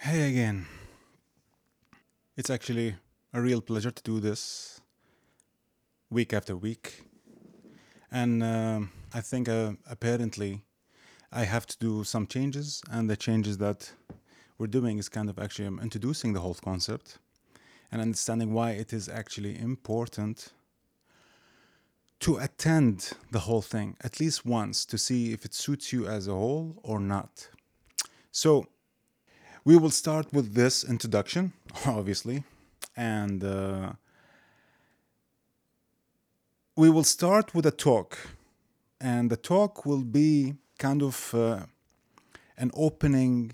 Hey again. It's actually a real pleasure to do this week after week. And um, I think uh, apparently I have to do some changes, and the changes that we're doing is kind of actually um, introducing the whole concept and understanding why it is actually important to attend the whole thing at least once to see if it suits you as a whole or not. So, we will start with this introduction, obviously, and uh, we will start with a talk. And the talk will be kind of uh, an opening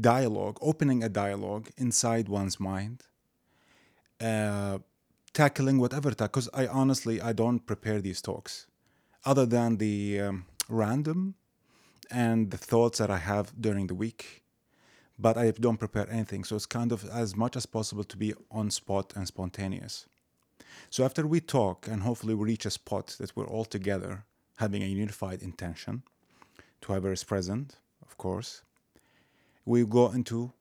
dialogue, opening a dialogue inside one's mind, uh, tackling whatever talk. because I honestly I don't prepare these talks, other than the um, random and the thoughts that I have during the week. But I don't prepare anything, so it's kind of as much as possible to be on spot and spontaneous. So after we talk and hopefully we reach a spot that we're all together having a unified intention, to whoever is present, of course, we go into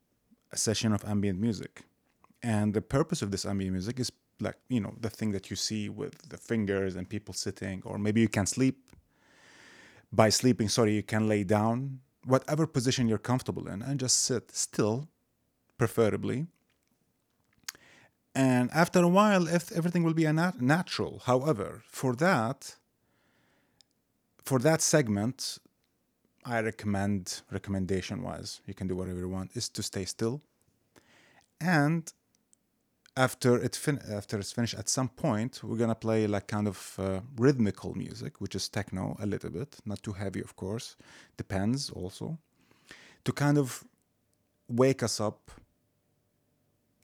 a session of ambient music. And the purpose of this ambient music is like, you know, the thing that you see with the fingers and people sitting, or maybe you can sleep. By sleeping, sorry, you can lay down, whatever position you're comfortable in, and just sit still, preferably. And after a while, if everything will be a nat- natural. However, for that, for that segment, I recommend recommendation wise, you can do whatever you want, is to stay still. And after it fin- after it's finished, at some point we're gonna play like kind of uh, rhythmical music, which is techno a little bit, not too heavy, of course. Depends also, to kind of wake us up,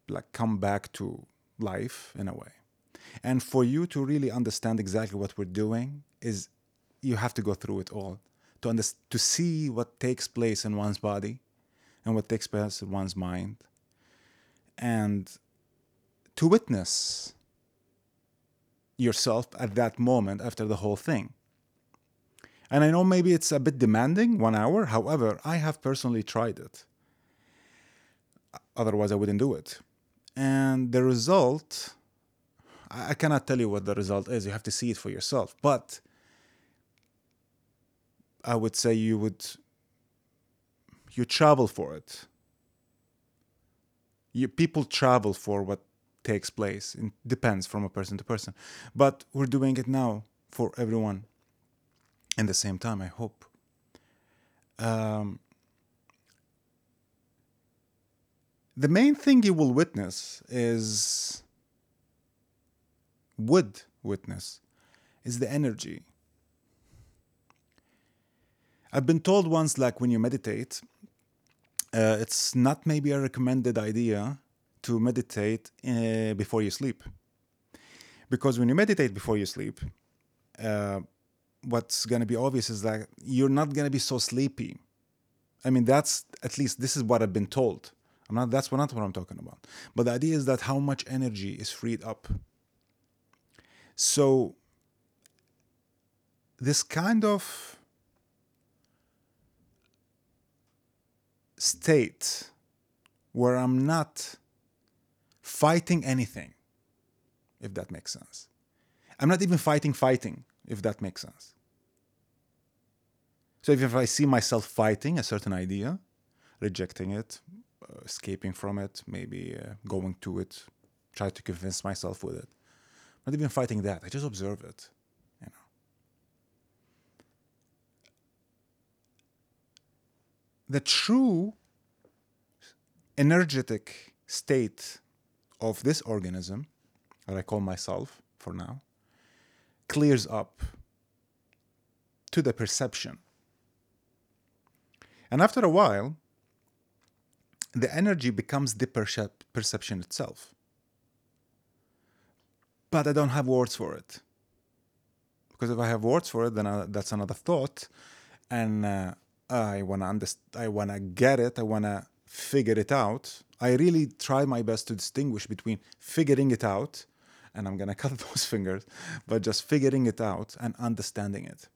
like come back to life in a way. And for you to really understand exactly what we're doing is you have to go through it all to under- to see what takes place in one's body and what takes place in one's mind and to witness yourself at that moment after the whole thing. And i know maybe it's a bit demanding one hour however i have personally tried it. Otherwise i wouldn't do it. And the result i cannot tell you what the result is. You have to see it for yourself. But I would say you would you travel for it. You, people travel for what takes place. It depends from a person to person, but we're doing it now for everyone. In the same time, I hope. Um, the main thing you will witness is would witness is the energy I've been told once, like when you meditate, uh, it's not maybe a recommended idea to meditate uh, before you sleep. Because when you meditate before you sleep, uh, what's going to be obvious is that you're not going to be so sleepy. I mean, that's at least this is what I've been told. I'm not. That's not what I'm talking about. But the idea is that how much energy is freed up. So this kind of state where I'm not fighting anything, if that makes sense. I'm not even fighting fighting, if that makes sense. So if I see myself fighting a certain idea, rejecting it, uh, escaping from it, maybe uh, going to it, try to convince myself with it, not even fighting that, I just observe it. You know. The true energetic state of this organism, that I call myself for now, clears up to the perception. And after a while, the energy becomes the percep- perception itself. But I don't have words for it. Because if I have words for it, then I, that's another thought. And uh, I want to underst- I want to get it. I want to figure it out. I really try my best to distinguish between figuring it out, and I'm gonna cut those fingers, but just figuring it out and understanding it.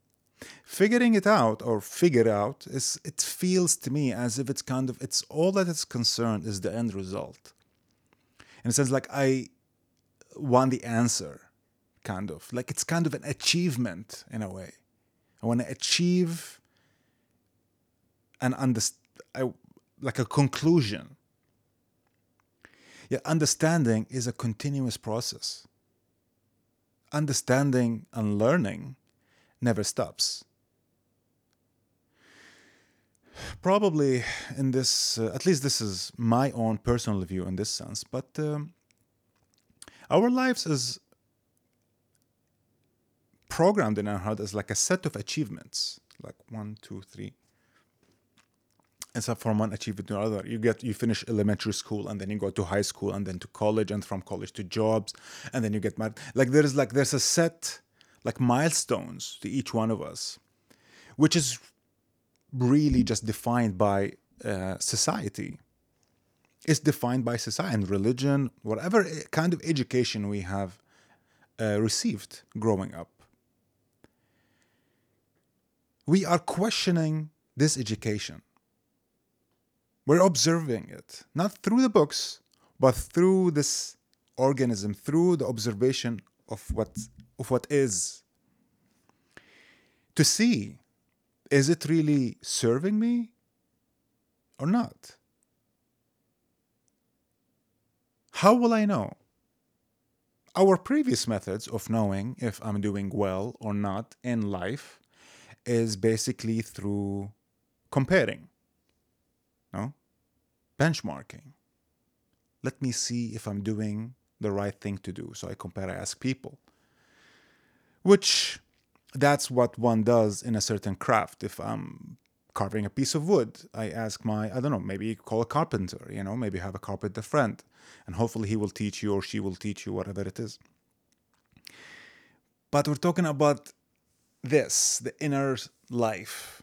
figuring it out or figure out is it feels to me as if it's kind of it's all that is concerned is the end result. In a sense like i want the answer kind of. Like it's kind of an achievement in a way. I want to achieve an understand like a conclusion Yet understanding is a continuous process. Understanding and learning never stops. Probably in this, uh, at least this is my own personal view in this sense, but um, our lives is programmed in our heart as like a set of achievements, like one, two, three, and so from one achievement to another. You get you finish elementary school and then you go to high school and then to college and from college to jobs and then you get married. Like there's like there's a set like milestones to each one of us which is really just defined by uh, society. It's defined by society and religion whatever kind of education we have uh, received growing up. We are questioning this education we're observing it, not through the books, but through this organism, through the observation of what, of what is. To see, is it really serving me or not? How will I know? Our previous methods of knowing if I'm doing well or not in life is basically through comparing. No? Benchmarking. Let me see if I'm doing the right thing to do. So I compare, I ask people. Which that's what one does in a certain craft. If I'm carving a piece of wood, I ask my, I don't know, maybe call a carpenter, you know, maybe have a carpenter friend, and hopefully he will teach you or she will teach you whatever it is. But we're talking about this, the inner life,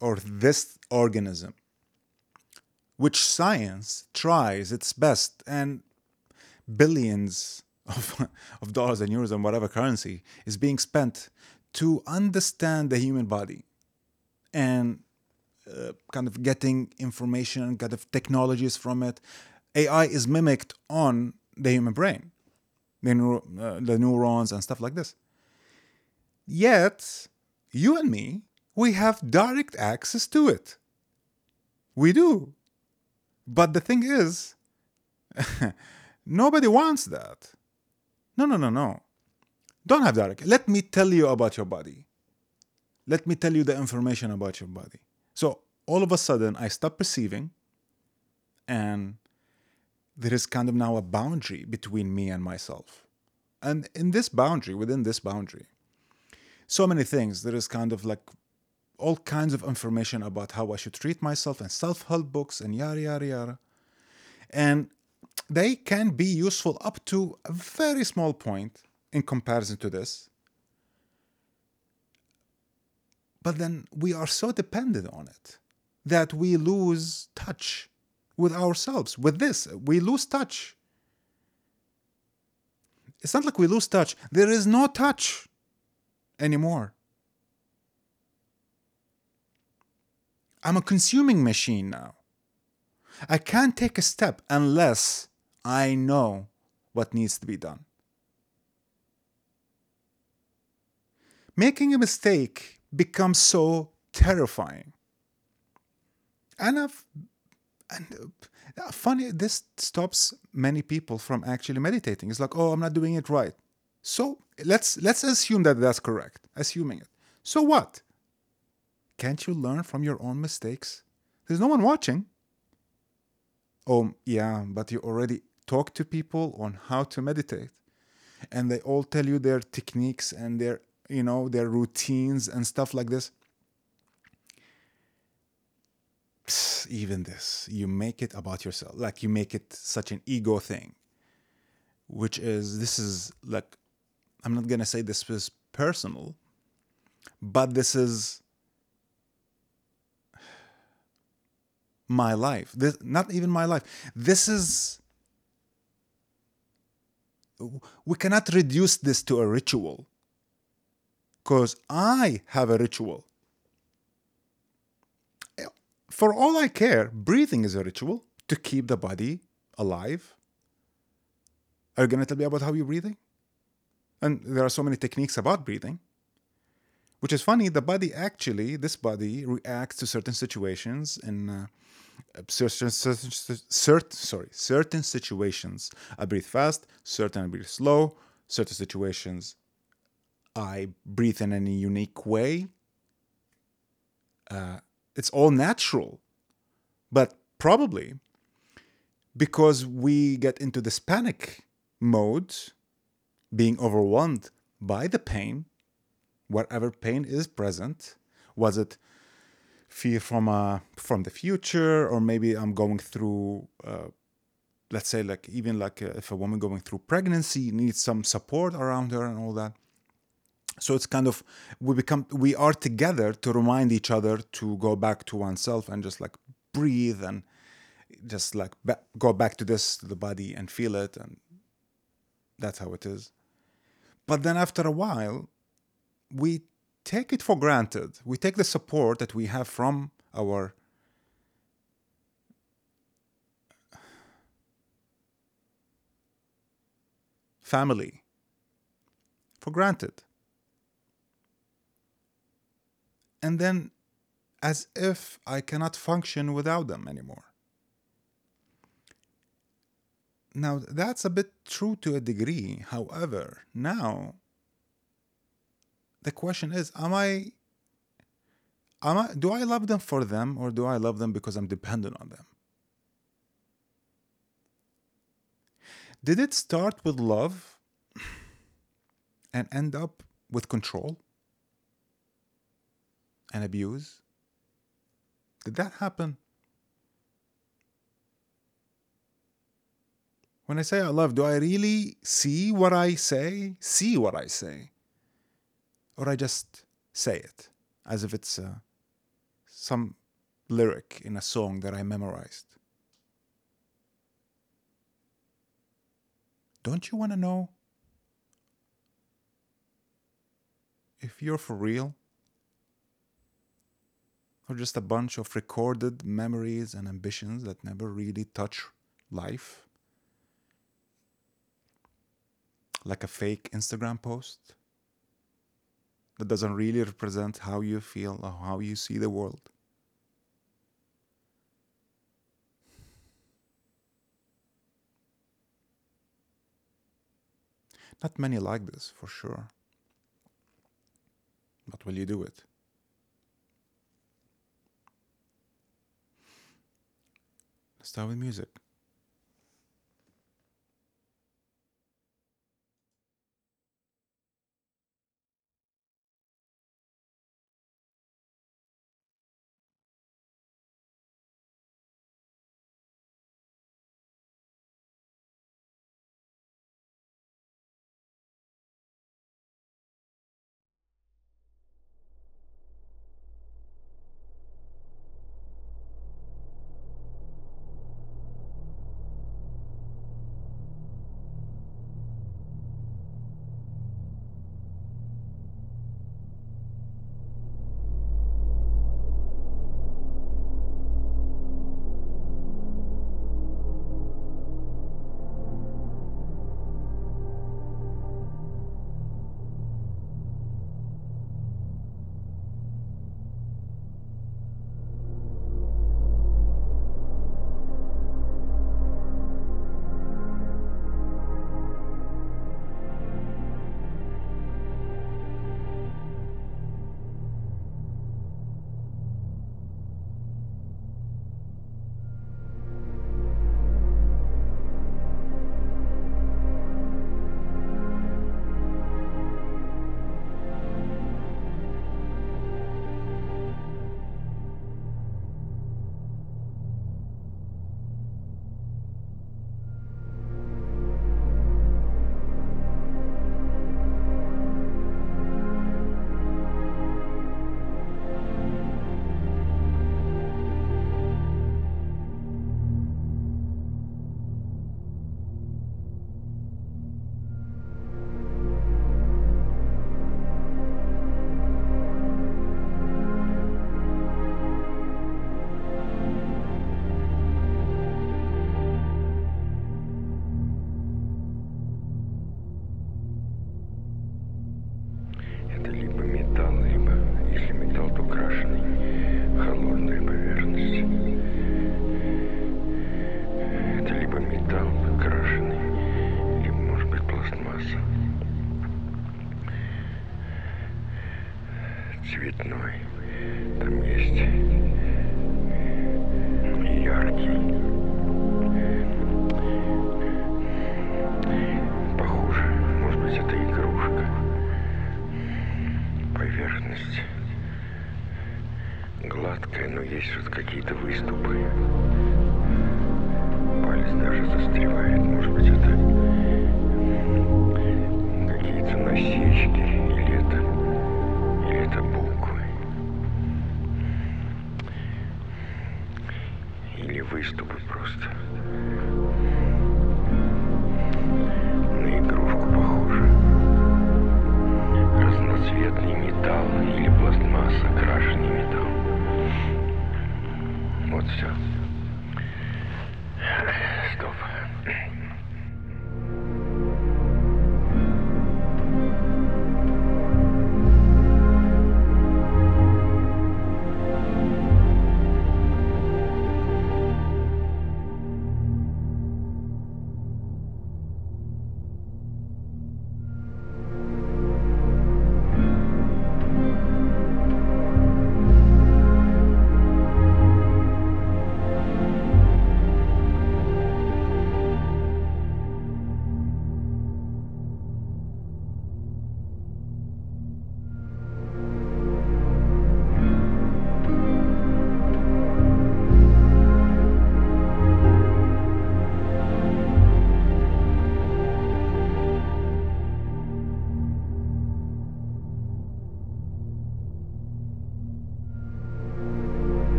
or this organism which science tries its best and billions of, of dollars and euros and whatever currency is being spent to understand the human body and uh, kind of getting information and kind of technologies from it. AI is mimicked on the human brain, the, uh, the neurons and stuff like this. Yet, you and me, we have direct access to it. We do. But the thing is, nobody wants that. No, no, no, no. Don't have direct. Let me tell you about your body. Let me tell you the information about your body. So all of a sudden, I stop perceiving, and there is kind of now a boundary between me and myself. And in this boundary, within this boundary, so many things, there is kind of like all kinds of information about how I should treat myself and self help books and yada, yada, yada. And they can be useful up to a very small point in comparison to this. But then we are so dependent on it that we lose touch with ourselves. With this, we lose touch. It's not like we lose touch, there is no touch anymore. I'm a consuming machine now. I can't take a step unless I know what needs to be done. Making a mistake becomes so terrifying. And, I've, and uh, funny, this stops many people from actually meditating. It's like, oh, I'm not doing it right. So let's let's assume that that's correct. Assuming it. So what? Can't you learn from your own mistakes? There's no one watching. Oh, yeah, but you already talk to people on how to meditate. And they all tell you their techniques and their, you know, their routines and stuff like this. Psst, even this, you make it about yourself. Like you make it such an ego thing, which is, this is like, I'm not going to say this is personal, but this is my life. This, not even my life. This is. We cannot reduce this to a ritual. because I have a ritual. For all I care, breathing is a ritual to keep the body alive. Are you going to tell me about how you're breathing? And there are so many techniques about breathing, which is funny. The body actually, this body reacts to certain situations in uh, certain, certain, certain, sorry, certain situations. I breathe fast, certain I breathe slow, certain situations I breathe in any unique way. Uh, it's all natural. But probably because we get into this panic mode, being overwhelmed by the pain, whatever pain is present, was it fear from uh, from the future, or maybe I'm going through, uh, let's say, like even like uh, if a woman going through pregnancy needs some support around her and all that. So it's kind of we become we are together to remind each other to go back to oneself and just like breathe and just like ba- go back to this to the body and feel it and that's how it is but then after a while we take it for granted we take the support that we have from our family for granted and then as if I cannot function without them anymore. Now, that's a bit true to a degree. However, now the question is am I am I do I love them for them or do I love them because I'm dependent on them? Did it start with love and end up with control and abuse? Did that happen? When I say I love, do I really see what I say? See what I say? Or I just say it as if it's uh, some lyric in a song that I memorized? Don't you want to know if you're for real? or just a bunch of recorded memories and ambitions that never really touch life? Like a fake Instagram post that doesn't really represent how you feel or how you see the world. Not many like this, for sure. But will you do it? start with music.